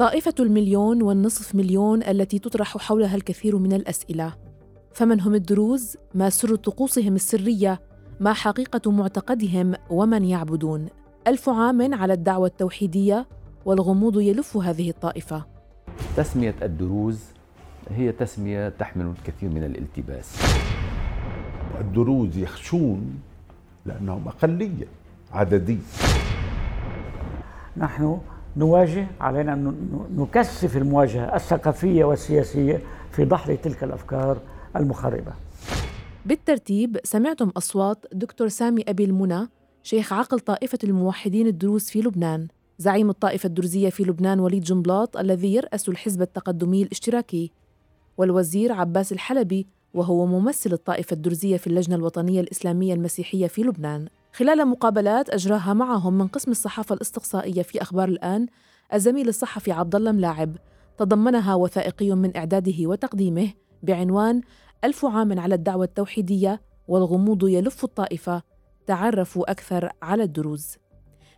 طائفة المليون والنصف مليون التي تطرح حولها الكثير من الأسئلة فمن هم الدروز؟ ما سر طقوسهم السرية؟ ما حقيقة معتقدهم ومن يعبدون؟ ألف عام على الدعوة التوحيدية والغموض يلف هذه الطائفة تسمية الدروز هي تسمية تحمل الكثير من الالتباس الدروز يخشون لأنهم أقلية عددية نحن نواجه علينا أن نكثف المواجهة الثقافية والسياسية في دحر تلك الأفكار المخربة. بالترتيب سمعتم أصوات دكتور سامي أبي المنى شيخ عقل طائفة الموحدين الدروز في لبنان زعيم الطائفة الدرزية في لبنان وليد جنبلاط الذي يرأس الحزب التقدمي الاشتراكي والوزير عباس الحلبي وهو ممثل الطائفة الدرزية في اللجنة الوطنية الإسلامية المسيحية في لبنان. خلال مقابلات أجراها معهم من قسم الصحافة الاستقصائية في أخبار الآن الزميل الصحفي عبد الله ملاعب. تضمنها وثائقي من إعداده وتقديمه بعنوان ألف عام على الدعوة التوحيدية والغموض يلف الطائفة تعرفوا أكثر على الدروز.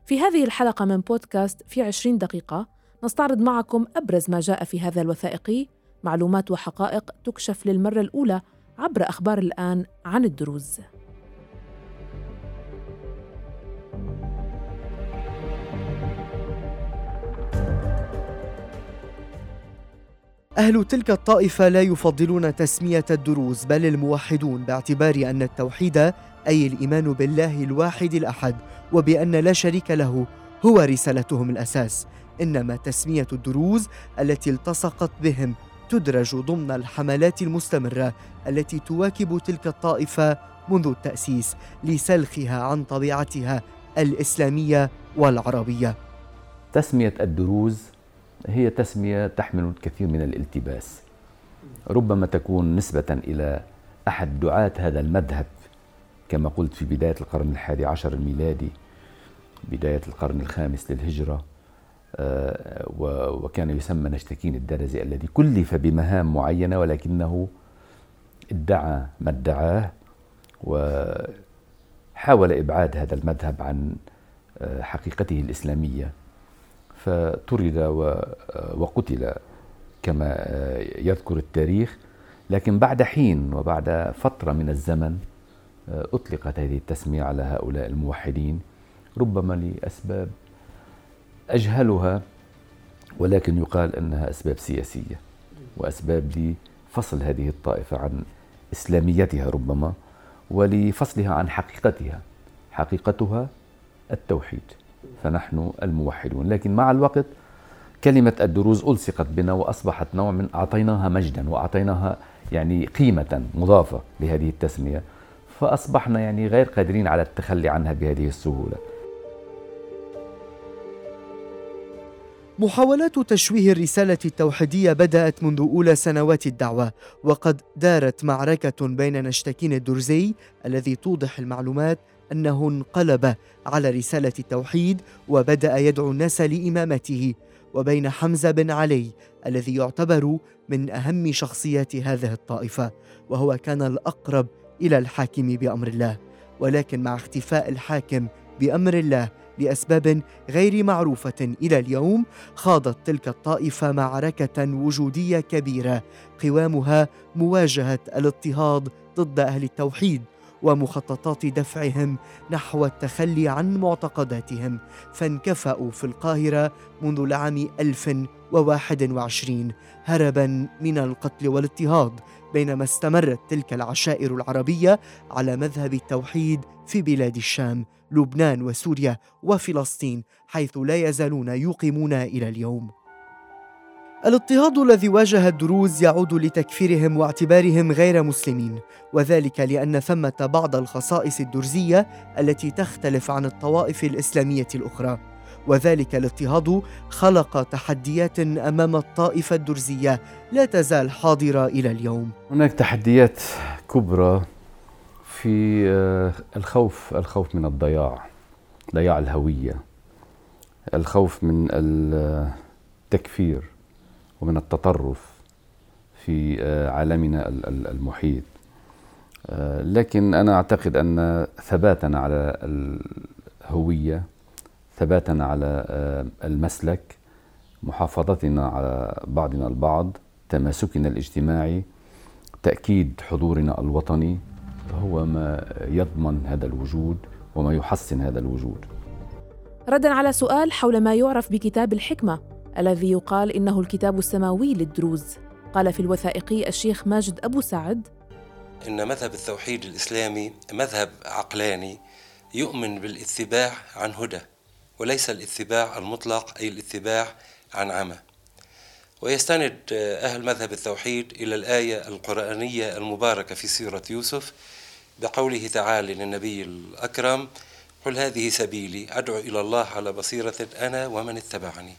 في هذه الحلقة من بودكاست في عشرين دقيقة نستعرض معكم أبرز ما جاء في هذا الوثائقي معلومات وحقائق تكشف للمرة الأولى عبر أخبار الآن عن الدروز. أهل تلك الطائفة لا يفضلون تسمية الدروز بل الموحدون باعتبار أن التوحيد أي الإيمان بالله الواحد الأحد وبأن لا شريك له هو رسالتهم الأساس. إنما تسمية الدروز التي التصقت بهم تدرج ضمن الحملات المستمرة التي تواكب تلك الطائفة منذ التأسيس لسلخها عن طبيعتها الإسلامية والعربية. تسمية الدروز هي تسمية تحمل الكثير من الالتباس. ربما تكون نسبة إلى أحد دعاة هذا المذهب كما قلت في بداية القرن الحادي عشر الميلادي بداية القرن الخامس للهجرة آه، وكان يسمى نشتكين الدرزي الذي كلف بمهام معينة ولكنه ادعى ما ادعاه وحاول إبعاد هذا المذهب عن آه، حقيقته الإسلامية. فطرد وقتل كما يذكر التاريخ. لكن بعد حين وبعد فترة من الزمن أطلقت هذه التسمية على هؤلاء الموحدين ربما لأسباب أجهلها ولكن يقال أنها أسباب سياسية وأسباب لفصل هذه الطائفة عن إسلاميتها ربما ولفصلها عن حقيقتها حقيقتها التوحيد. فنحن الموحدون. لكن مع الوقت كلمة الدروز ألصقت بنا وأصبحت نوع من أعطيناها مجدا وأعطيناها يعني قيمة مضافة لهذه التسمية فأصبحنا يعني غير قادرين على التخلي عنها بهذه السهولة. محاولات تشويه الرسالة التوحيدية بدأت منذ أولى سنوات الدعوة وقد دارت معركة بين نشتكين الدرزي الذي توضح المعلومات أنه انقلب على رسالة التوحيد وبدأ يدعو الناس لإمامته وبين حمزة بن علي الذي يعتبر من أهم شخصيات هذه الطائفة وهو كان الأقرب إلى الحاكم بأمر الله. ولكن مع اختفاء الحاكم بأمر الله لأسباب غير معروفة إلى اليوم خاضت تلك الطائفة معركة وجودية كبيرة قوامها مواجهة الاضطهاد ضد أهل التوحيد ومخططات دفعهم نحو التخلي عن معتقداتهم فانكفأوا في القاهرة منذ العام 1021 هربا من القتل والاضطهاد بينما استمرت تلك العشائر العربية على مذهب التوحيد في بلاد الشام لبنان وسوريا وفلسطين حيث لا يزالون يقيمون إلى اليوم. الاضطهاد الذي واجه الدروز يعود لتكفيرهم واعتبارهم غير مسلمين وذلك لأن ثمة بعض الخصائص الدرزية التي تختلف عن الطوائف الإسلامية الأخرى. وذلك الاضطهاد خلق تحديات أمام الطائفة الدرزية لا تزال حاضرة إلى اليوم. هناك تحديات كبرى في آه، الخوف الخوف من الضياع ضياع الهوية الخوف من التكفير. ومن التطرف في آه، عالمنا المحيط. آه، لكن أنا أعتقد أن ثباتنا على الهوية ثباتنا على آه، المسلك محافظتنا على بعضنا البعض تماسكنا الاجتماعي تأكيد حضورنا الوطني هو ما يضمن هذا الوجود وما يحسن هذا الوجود. ردا على سؤال حول ما يعرف بكتاب الحكمة. الذي يقال إنه الكتاب السماوي للدروز. قال في الوثائقي الشيخ ماجد أبو سعد إن مذهب التوحيد الإسلامي مذهب عقلاني يؤمن بالاتباع عن هدى وليس الاتباع المطلق أي الاتباع عن عمى. ويستند أهل مذهب التوحيد إلى الآية القرآنية المباركة في سيرة يوسف بقوله تعالى للنبي الأكرم قل هذه سبيلي أدعو إلى الله على بصيرة أنا ومن اتبعني.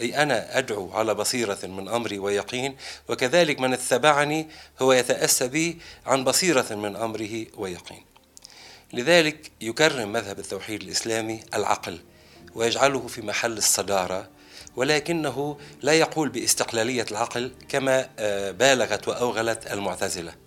أي أنا أدعو على بصيرة من أمري ويقين وكذلك من اتبعني هو يتأسى بي عن بصيرة من أمره ويقين. لذلك يكرم مذهب التوحيد الإسلامي العقل ويجعله في محل الصدارة ولكنه لا يقول باستقلالية العقل كما آه، بالغت وأوغلت المعتزلة.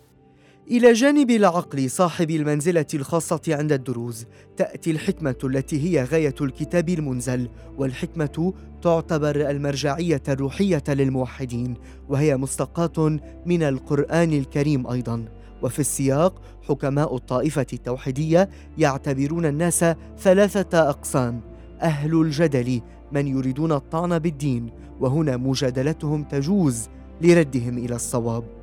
إلى جانب العقل صاحب المنزلة الخاصة عند الدروز تأتي الحكمة التي هي غاية الكتاب المنزل والحكمة تعتبر المرجعية الروحية للموحدين وهي مستقاة من القرآن الكريم أيضا. وفي السياق حكماء الطائفة التوحيدية يعتبرون الناس ثلاثة أقسام أهل الجدل من يريدون الطعن بالدين وهنا مجادلتهم تجوز لردهم إلى الصواب.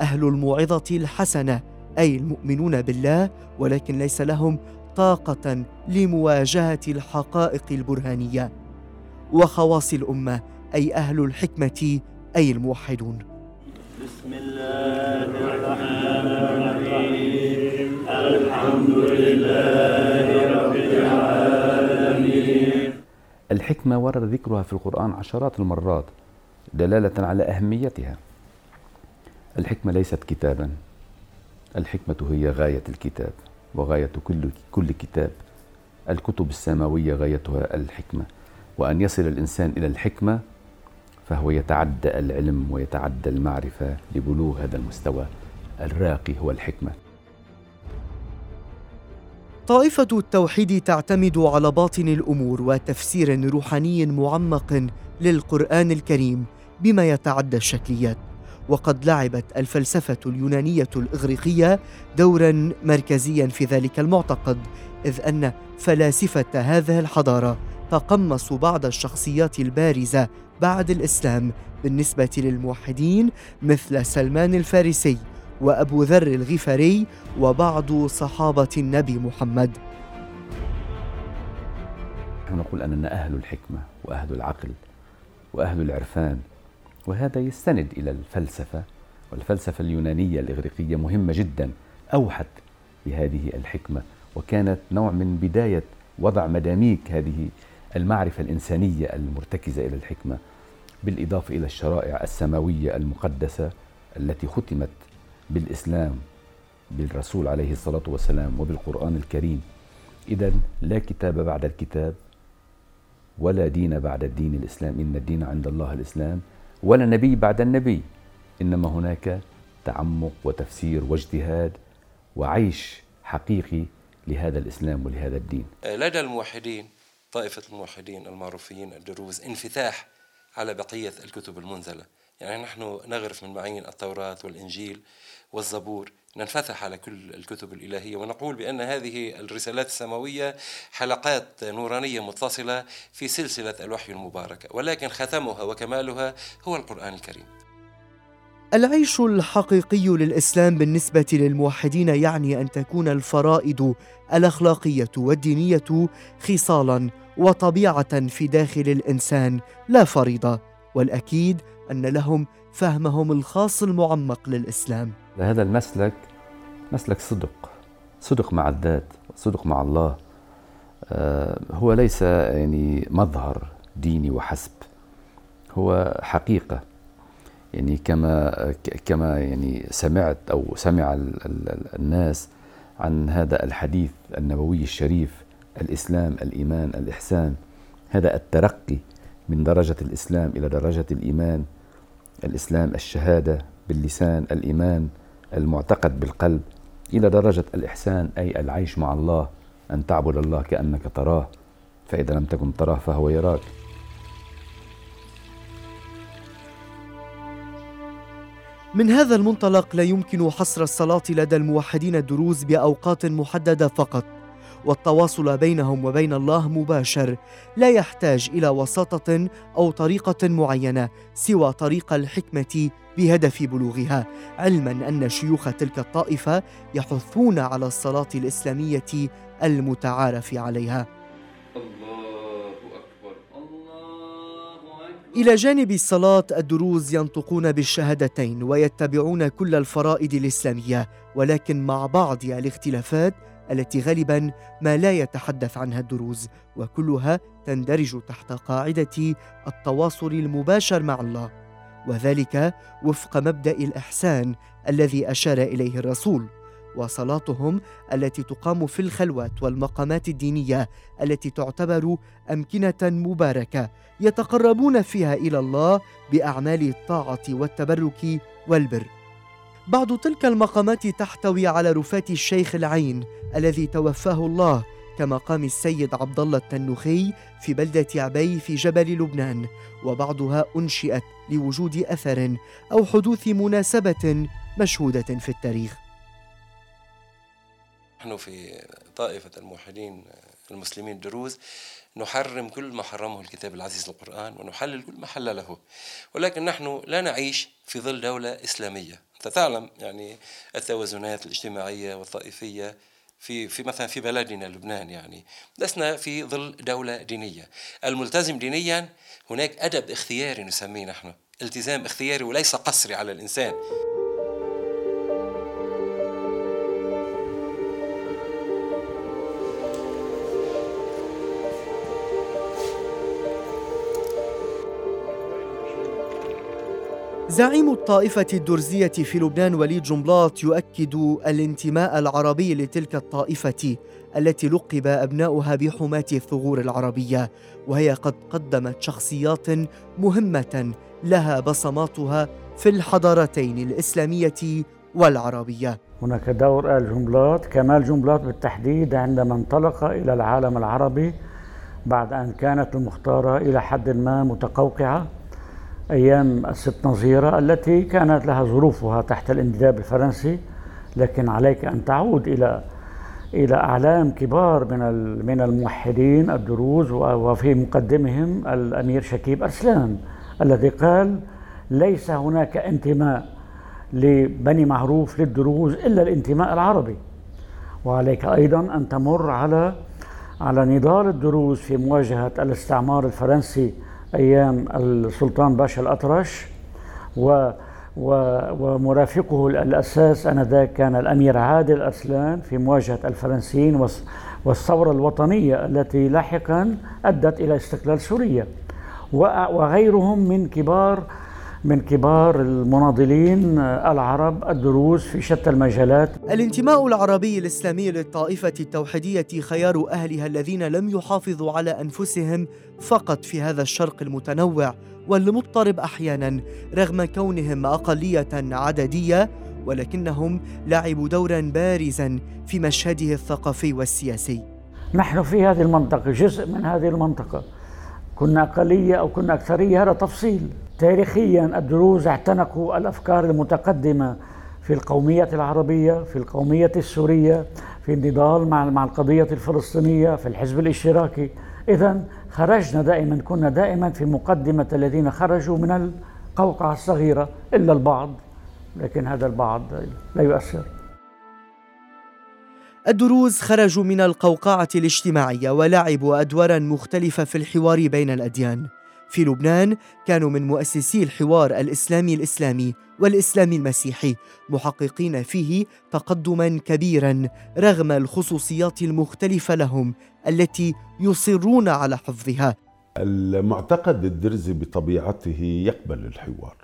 أهل الموعظة الحسنة أي المؤمنون بالله ولكن ليس لهم طاقة لمواجهة الحقائق البرهانية. وخواص الأمة أي أهل الحكمة أي الموحدون. بسم الله الرحمن الرحيم. الحمد لله رب العالمين الحكمة ورد ذكرها في القرآن عشرات المرات دلالة على أهميتها. الحكمة ليست كتابا. الحكمة هي غاية الكتاب وغاية كل كل كتاب. الكتب السماوية غايتها الحكمة. وأن يصل الإنسان إلى الحكمة فهو يتعدى العلم ويتعدى المعرفة لبلوغ هذا المستوى. الراقي هو الحكمة. طائفة التوحيد تعتمد على باطن الأمور وتفسير روحاني معمق للقرآن الكريم بما يتعدى الشكليات. وقد لعبت الفلسفة اليونانية الإغريقية دورا مركزيا في ذلك المعتقد إذ أن فلاسفة هذه الحضارة تقمصوا بعض الشخصيات البارزة بعد الإسلام بالنسبة للموحدين مثل سلمان الفارسي وأبو ذر الغفاري وبعض صحابة النبي محمد. نحن نقول أننا أهل الحكمة وأهل العقل وأهل العرفان. وهذا يستند إلى الفلسفة والفلسفة اليونانية الإغريقية مهمة جدا أوحت بهذه الحكمة وكانت نوع من بداية وضع مداميك هذه المعرفة الإنسانية المرتكزة إلى الحكمة بالإضافة إلى الشرائع السماوية المقدسة التي ختمت بالإسلام بالرسول عليه الصلاة والسلام وبالقرآن الكريم. إذا لا كتاب بعد الكتاب ولا دين بعد الدين الإسلام. إن الدين عند الله الإسلام. ولا نبي بعد النبي. إنما هناك تعمق وتفسير واجتهاد وعيش حقيقي لهذا الإسلام ولهذا الدين. لدى الموحدين طائفة الموحدين المعروفين الدروز انفتاح على بقية الكتب المنزلة، يعني نحن نغرف من معين التوراة والإنجيل والزبور. ننفتح على كل الكتب الإلهية ونقول بأن هذه الرسالات السماوية حلقات نورانية متصلة في سلسلة الوحي المباركة ولكن ختمها وكمالها هو القرآن الكريم. العيش الحقيقي للإسلام بالنسبة للموحدين يعني أن تكون الفرائض الأخلاقية والدينية خصالا وطبيعة في داخل الإنسان لا فريضة والأكيد أن لهم فهمهم الخاص المعمق للإسلام. هذا المسلك مسلك صدق صدق مع الذات صدق مع الله. آه، هو ليس يعني مظهر ديني وحسب هو حقيقة. يعني كما كما يعني سمعت أو سمع الناس عن هذا الحديث النبوي الشريف الإسلام الإيمان الإحسان. هذا الترقي من درجة الإسلام إلى درجة الإيمان. الإسلام الشهادة باللسان الإيمان. المعتقد بالقلب إلى درجة الإحسان أي العيش مع الله أن تعبد الله كأنك تراه فإذا لم تكن تراه فهو يراك. من هذا المنطلق لا يمكن حصر الصلاة لدى الموحدين الدروز بأوقات محددة فقط. والتواصل بينهم وبين الله مباشر لا يحتاج إلى وساطة أو طريقة معينة سوى طريق الحكمة بهدف بلوغها. علما أن شيوخ تلك الطائفة يحثون على الصلاة الإسلامية المتعارف عليها. إلى جانب الصلاة الدروز ينطقون بالشهادتين ويتبعون كل الفرائض الإسلامية ولكن مع بعض الاختلافات التي غالبا ما لا يتحدث عنها الدروز وكلها تندرج تحت قاعدة التواصل المباشر مع الله. وذلك وفق مبدأ الإحسان الذي أشار إليه الرسول وصلاتهم التي تقام في الخلوات والمقامات الدينية التي تعتبر أمكنة مباركة يتقربون فيها إلى الله بأعمال الطاعة والتبرك والبر. بعض تلك المقامات تحتوي على رفات الشيخ العين الذي توفاه الله كمقام السيد عبد الله التنوخي في بلدة عبي في جبل لبنان وبعضها أنشئت لوجود أثر أو حدوث مناسبة مشهودة في التاريخ. نحن في طائفة الموحدين المسلمين دروز نحرم كل ما حرمه الكتاب العزيز القرآن ونحلل كل ما حلله ولكن نحن لا نعيش في ظل دولة إسلامية. أنت تعلم يعني التوازنات الاجتماعية والطائفية في في مثلا في بلدنا لبنان يعني. لسنا في ظل دولة دينية. الملتزم دينيا هناك أدب اختياري نسميه نحن. التزام اختياري وليس قصري على الإنسان. زعيم الطائفة الدرزية في لبنان وليد جنبلاط يؤكد الانتماء العربي لتلك الطائفة التي لقب أبناؤها بحماة الثغور العربية وهي قد قدمت شخصيات مهمة لها بصماتها في الحضارتين الإسلامية والعربية. هناك دور آل جنبلاط كمال جنبلاط بالتحديد عندما انطلق إلى العالم العربي بعد أن كانت المختارة إلى حد ما متقوقعة. أيام الست نظيرة التي كانت لها ظروفها تحت الانتداب الفرنسي لكن عليك أن تعود إلى إلى أعلام كبار من من الموحدين الدروز وفي مقدمهم الأمير شكيب أرسلان الذي قال ليس هناك انتماء لبني معروف للدروز إلا الانتماء العربي وعليك أيضا أن تمر على على نضال الدروز في مواجهة الاستعمار الفرنسي أيام السلطان باشا الأطرش و ومرافقه الأساس آنذاك كان الأمير عادل أرسلان في مواجهة الفرنسيين والثورة الوطنية التي لاحقا أدت إلى استقلال سوريا. وغيرهم من كبار من كبار المناضلين العرب الدروز في شتى المجالات. الانتماء العربي الإسلامي للطائفة التوحيدية خيار أهلها الذين لم يحافظوا على أنفسهم فقط في هذا الشرق المتنوع والمضطرب أحيانا رغم كونهم أقلية عددية ولكنهم لعبوا دورا بارزا في مشهده الثقافي والسياسي. نحن في هذه المنطقة جزء من هذه المنطقة. كنا أقلية أو كنا أكثرية هذا تفصيل. تاريخيا الدروز اعتنقوا الأفكار المتقدمة في القومية العربية في القومية السورية في النضال مع مع القضية الفلسطينية في الحزب الاشتراكي. اذا خرجنا دائما كنا دائما في مقدمة الذين خرجوا من القوقعة الصغيرة إلا البعض لكن هذا البعض لا يؤثر. الدروز خرجوا من القوقعة الاجتماعية ولعبوا أدوارا مختلفة في الحوار بين الأديان. في لبنان كانوا من مؤسسي الحوار الإسلامي الإسلامي والإسلامي المسيحي محققين فيه تقدما كبيرا رغم الخصوصيات المختلفة لهم التي يصرون على حفظها. المعتقد الدرزي بطبيعته يقبل الحوار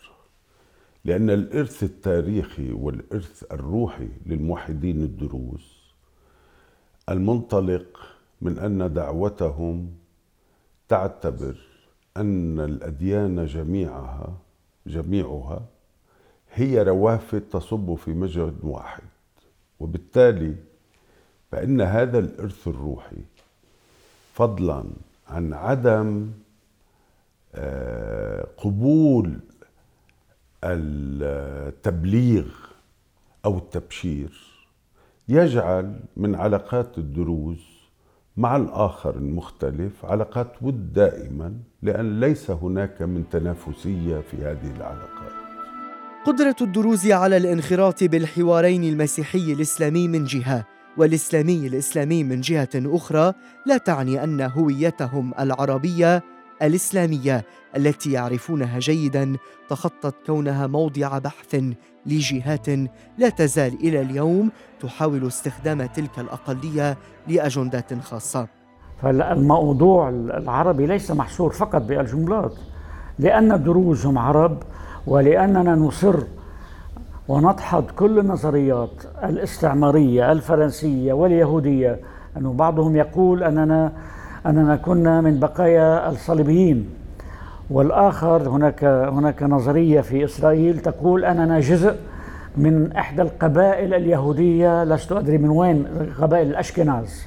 لأن الإرث التاريخي والإرث الروحي للموحدين الدروز المنطلق من أن دعوتهم تعتبر أن الأديان جميعها جميعها هي روافد تصب في مجد واحد. وبالتالي فإن هذا الإرث الروحي فضلا عن عدم آه، قبول التبليغ أو التبشير يجعل من علاقات الدروز مع الآخر المختلف علاقات ود دائما لأن ليس هناك من تنافسية في هذه العلاقات. قدرة الدروز على الانخراط بالحوارين المسيحي الإسلامي من جهة والإسلامي الإسلامي من جهة أخرى لا تعني أن هويتهم العربية الإسلامية التي يعرفونها جيدا تخطت كونها موضع بحث لجهات لا تزال إلى اليوم تحاول استخدام تلك الأقلية لأجندات خاصة. فالموضوع العربي ليس محصور فقط بالجملات لأن الدروز هم عرب ولأننا نصر وندحض كل النظريات الاستعمارية الفرنسية واليهودية أنه بعضهم يقول أننا أننا كنا من بقايا الصليبيين. والآخر هناك هناك نظرية في إسرائيل تقول أننا جزء من إحدى القبائل اليهودية لست أدري من وين قبائل الأشكناز.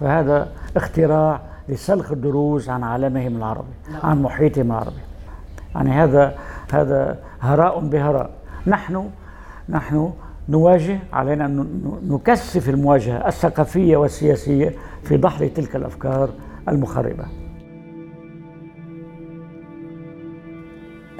فهذا اختراع لسلخ الدروز عن عالمهم العربي عن محيطهم العربي. يعني هذا هذا هراء بهراء. نحن نحن نواجه علينا أن نكثف المواجهة الثقافية والسياسية في دحر تلك الأفكار. المخربة.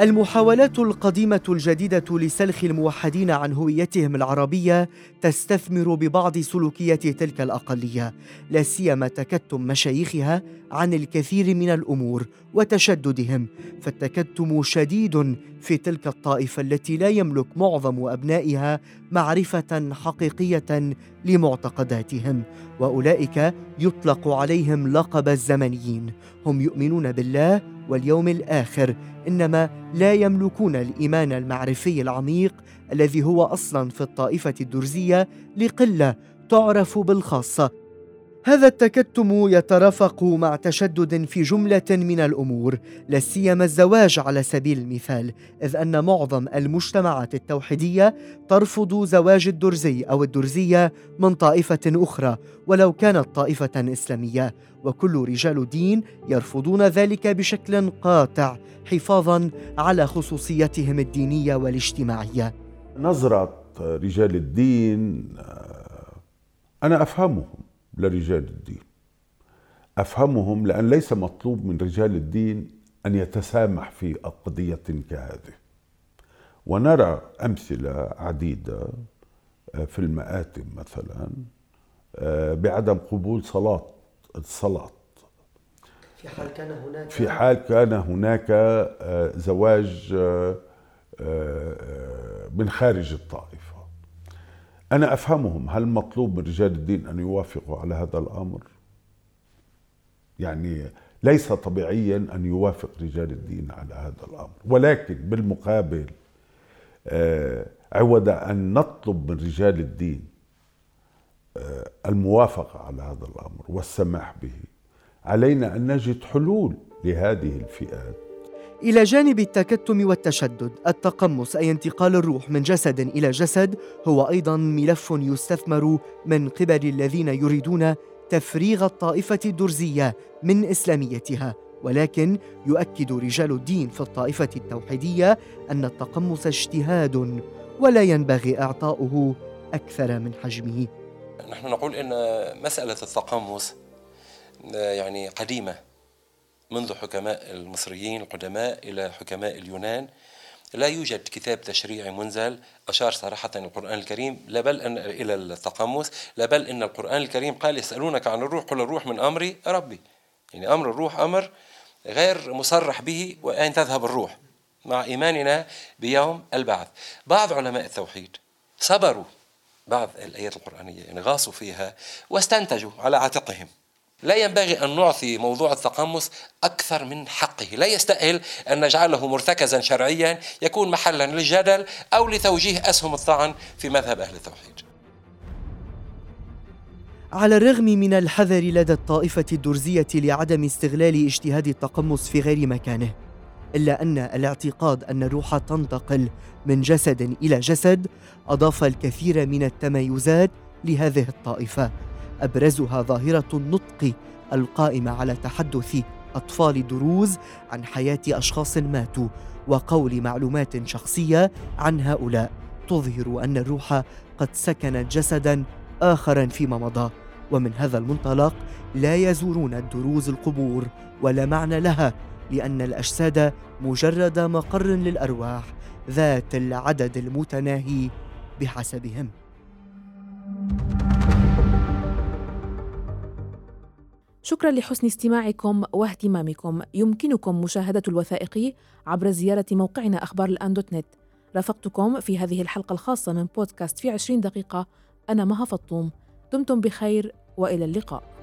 المحاولات القديمة الجديدة لسلخ الموحدين عن هويتهم العربية تستثمر ببعض سلوكيات تلك الأقلية، لا سيما تكتم مشايخها عن الكثير من الأمور وتشددهم، فالتكتم شديد في تلك الطائفة التي لا يملك معظم أبنائها معرفة حقيقية لمعتقداتهم، وأولئك يطلق عليهم لقب الزمنيين، هم يؤمنون بالله واليوم الآخر إنما لا يملكون الإيمان المعرفي العميق الذي هو أصلا في الطائفة الدرزية لقلة تعرف بالخاصة. هذا التكتم يترافق مع تشدد في جملة من الأمور لا سيما الزواج على سبيل المثال إذ أن معظم المجتمعات التوحيدية ترفض زواج الدرزي أو الدرزية من طائفة أخرى ولو كانت طائفة إسلامية. وكل رجال الدين يرفضون ذلك بشكل قاطع حفاظا على خصوصيتهم الدينية والاجتماعية. نظرة رجال الدين آه، أنا أفهمهم. لرجال الدين. أفهمهم لأن ليس مطلوب من رجال الدين أن يتسامح في قضية كهذه. ونرى أمثلة عديدة آه، في المآتم مثلا آه، بعدم قبول صلاة الصلاة. في حال كان هناك في حال كان هناك آه، زواج من خارج الطائفة. أنا أفهمهم هل مطلوب من رجال الدين أن يوافقوا على هذا الأمر؟ يعني ليس طبيعيا أن يوافق رجال الدين على هذا الأمر ولكن بالمقابل آه، عوض أن نطلب من رجال الدين آه، الموافقة على هذا الأمر والسماح به. علينا أن نجد حلول لهذه الفئات. إلى جانب التكتم والتشدد. التقمص أي انتقال الروح من جسد إلى جسد هو أيضا ملف يستثمر من قبل الذين يريدون تفريغ الطائفة الدرزية من إسلاميتها. ولكن يؤكد رجال الدين في الطائفة التوحيدية أن التقمص اجتهاد ولا ينبغي إعطاؤه أكثر من حجمه. نحن نقول أن مسألة التقمص يعني قديمة. منذ حكماء المصريين القدماء إلى حكماء اليونان. لا يوجد كتاب تشريعي منزل. أشار صراحة القرآن الكريم. لا بل أن إلى التقمص. لا بل إن القرآن الكريم قال يسألونك عن الروح قل الروح من أمري ربي. يعني أمر الروح أمر غير مصرح به وأين تذهب الروح؟ مع إيماننا بيوم البعث. بعض علماء التوحيد صبروا. بعض الآيات القرآنية يعني غاصوا فيها واستنتجوا على عاتقهم. لا ينبغي أن نعطي موضوع التقمص أكثر من حقه. لا يستأهل أن نجعله مرتكزا شرعيا يكون محلا للجدل أو لتوجيه أسهم الطعن في مذهب أهل التوحيد. على الرغم من الحذر لدى الطائفة الدرزية لعدم استغلال اجتهاد التقمص في غير مكانه إلا أن الاعتقاد أن الروح تنتقل من جسد إلى جسد أضاف الكثير من التمايزات لهذه الطائفة. أبرزها ظاهرة النطق القائمة على تحدث أطفال دروز عن حياة أشخاص ماتوا وقول معلومات شخصية عن هؤلاء. تظهر أن الروح قد سكنت جسدا آخرا فيما مضى ومن هذا المنطلق لا يزورون الدروز القبور ولا معنى لها لأن الأجساد مجرد مقر للأرواح ذات العدد المتناهي بحسبهم. شكرا لحسن استماعكم واهتمامكم. يمكنكم مشاهدة الوثائقي عبر زيارة موقعنا أخبار الآن دوت نت. رافقتكم في هذه الحلقة الخاصة من بودكاست في عشرين دقيقة. أنا مها فطوم. دمتم بخير وإلى اللقاء.